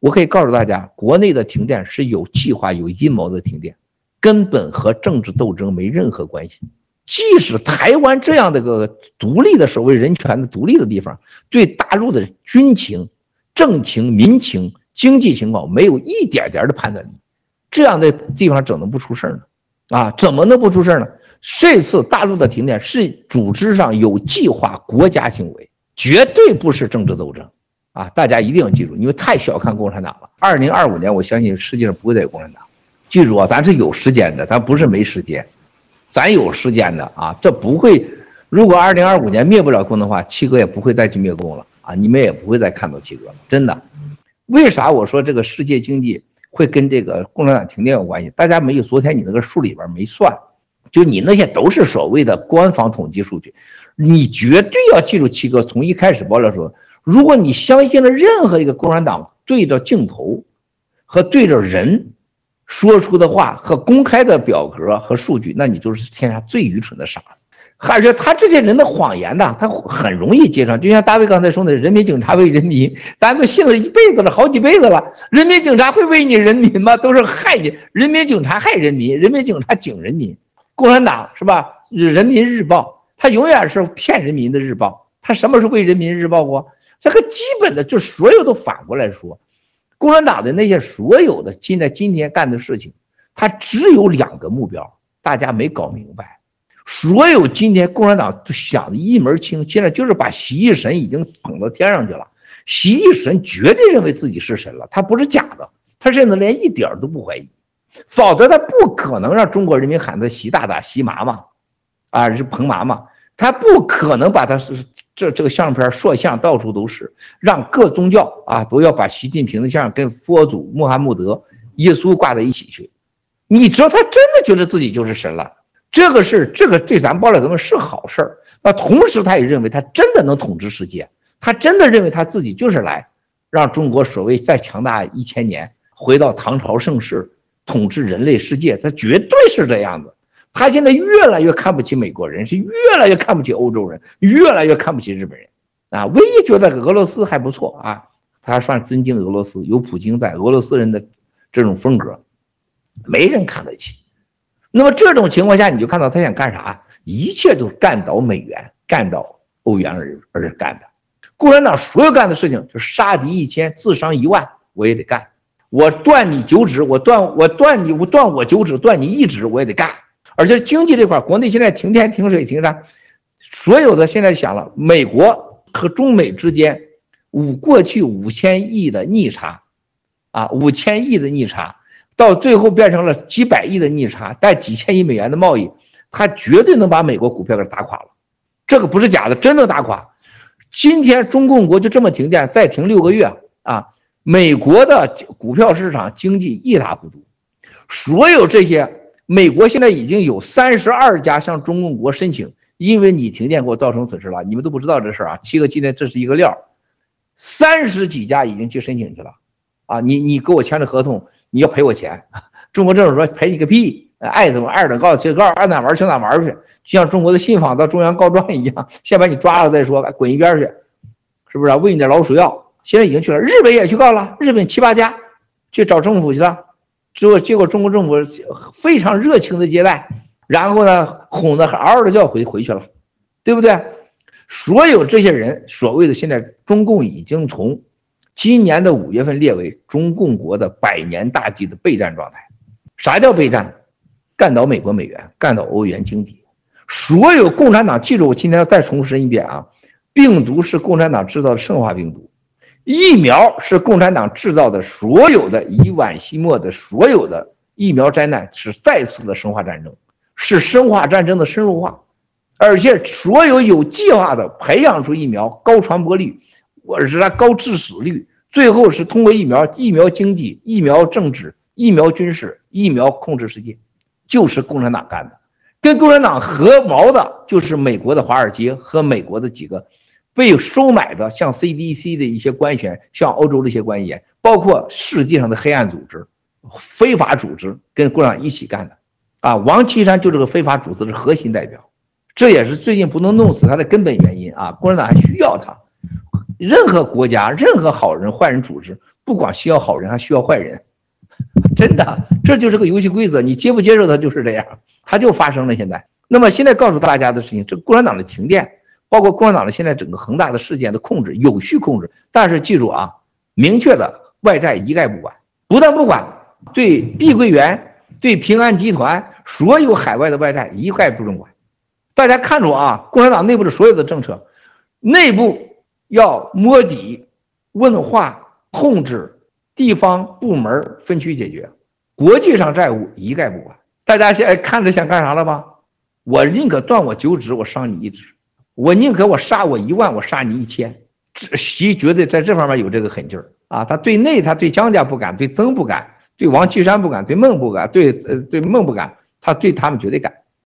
我可以告诉大家，国内的停电是有计划、有阴谋的停电，根本和政治斗争没任何关系。即使台湾这样的个独立的所谓人权的独立的地方，对大陆的军情、政情、民情、经济情况没有一点点的判断力，这样的地方怎么能不出事呢？啊，怎么能不出事呢？这次大陆的停电是组织上有计划国家行为，绝对不是政治斗争。啊，大家一定要记住，因为太小看共产党了。二零二五年，我相信世界上不会再有共产党。记住啊，咱是有时间的，咱不是没时间，咱有时间的啊。这不会，如果二零二五年灭不了共的话，七哥也不会再去灭共了啊，你们也不会再看到七哥了，真的。为啥我说这个世界经济会跟这个共产党停电有关系？大家没有，昨天你那个数里边没算，就你那些都是所谓的官方统计数据，你绝对要记住，七哥从一开始爆料说。如果你相信了任何一个共产党对着镜头和对着人说出的话和公开的表格和数据，那你就是天下最愚蠢的傻子。而且他这些人的谎言呢，他很容易接上。就像大卫刚才说的，人民警察为人民，咱都信了一辈子了，好几辈子了。人民警察会为你人民吗？都是害你。人民警察害人民，人民警察警人民。共产党是吧？人民日报，他永远是骗人民的日报。他什么时候为人民日报过？这个基本的就所有都反过来说，共产党的那些所有的现在今天干的事情，他只有两个目标，大家没搞明白。所有今天共产党都想的一门清，现在就是把习义神已经捧到天上去了。习义神绝对认为自己是神了，他不是假的，他甚至连一点都不怀疑，否则他不可能让中国人民喊他习大大、习麻麻，啊是彭麻麻。他不可能把他是这这个相片塑像到处都是，让各宗教啊都要把习近平的像跟佛祖、穆罕默德、耶稣挂在一起去。你知道他真的觉得自己就是神了，这个是这个对咱爆料革命是好事儿。那同时他也认为他真的能统治世界，他真的认为他自己就是来让中国所谓再强大一千年，回到唐朝盛世，统治人类世界，他绝对是这样子。他现在越来越看不起美国人，是越来越看不起欧洲人，越来越看不起日本人，啊，唯一觉得俄罗斯还不错啊，他算尊敬俄罗斯，有普京在，俄罗斯人的这种风格，没人看得起。那么这种情况下，你就看到他想干啥？一切都干倒美元，干倒欧元而而干的。共产党所有干的事情，就杀敌一千，自伤一万，我也得干。我断你九指，我断我断你，我断我九指，断你一指，我也得干。而且经济这块，国内现在停电、停水、停啥，所有的现在想了，美国和中美之间五过去五千亿的逆差，啊，五千亿的逆差，到最后变成了几百亿的逆差，带几千亿美元的贸易，它绝对能把美国股票给打垮了，这个不是假的，真能打垮。今天中共国就这么停电，再停六个月啊，美国的股票市场经济一塌糊涂，所有这些。美国现在已经有三十二家向中共国申请，因为你停电给我造成损失了，你们都不知道这事儿啊。七哥今天这是一个料，三十几家已经去申请去了，啊，你你给我签的合同，你要赔我钱。中国政府说赔你个屁，爱怎么二等告去告，爱哪玩去哪玩去，就像中国的信访到中央告状一样，先把你抓了再说，滚一边去，是不是啊？喂你点老鼠药，现在已经去了，日本也去告了，日本七八家去找政府去了。结果，结果中国政府非常热情的接待，然后呢，哄得嗷嗷的叫回回去了，对不对？所有这些人，所谓的现在中共已经从今年的五月份列为中共国的百年大计的备战状态。啥叫备战？干倒美国美元，干倒欧元经济。所有共产党，记住，我今天要再重申一遍啊，病毒是共产党制造的生化病毒。疫苗是共产党制造的，所有的以晚希末的所有的疫苗灾难是再次的生化战争，是生化战争的深入化，而且所有有计划的培养出疫苗高传播率，或者是它高致死率，最后是通过疫苗、疫苗经济、疫苗政治、疫苗军事、疫苗控制世界，就是共产党干的。跟共产党合谋的就是美国的华尔街和美国的几个。被收买的，像 CDC 的一些官员，像欧洲的一些官员，包括世界上的黑暗组织、非法组织，跟共产党一起干的，啊，王岐山就这个非法组织的核心代表，这也是最近不能弄死他的根本原因啊！共产党还需要他，任何国家、任何好人、坏人组织不管需要好人，还需要坏人。真的，这就是个游戏规则，你接不接受它就是这样，它就发生了。现在，那么现在告诉大家的事情，这共产党的停电，包括共产党的现在整个恒大的事件的控制，有序控制。但是记住啊，明确的外债一概不管，不但不管，对碧桂园、对平安集团所有海外的外债一概不准管。大家看住啊，共产党内部的所有的政策，内部要摸底、问话、控制。地方部门分区解决，国际上债务一概不管。大家现在看着想干啥了吧？我宁可断我九指，我伤你一指；我宁可我杀我一万，我杀你一千。这习绝对在这方面有这个狠劲儿啊！他对内，他对江家不敢，对曾不敢，对王岐山不敢，对孟不敢，对呃对孟不敢，他对他们绝对敢。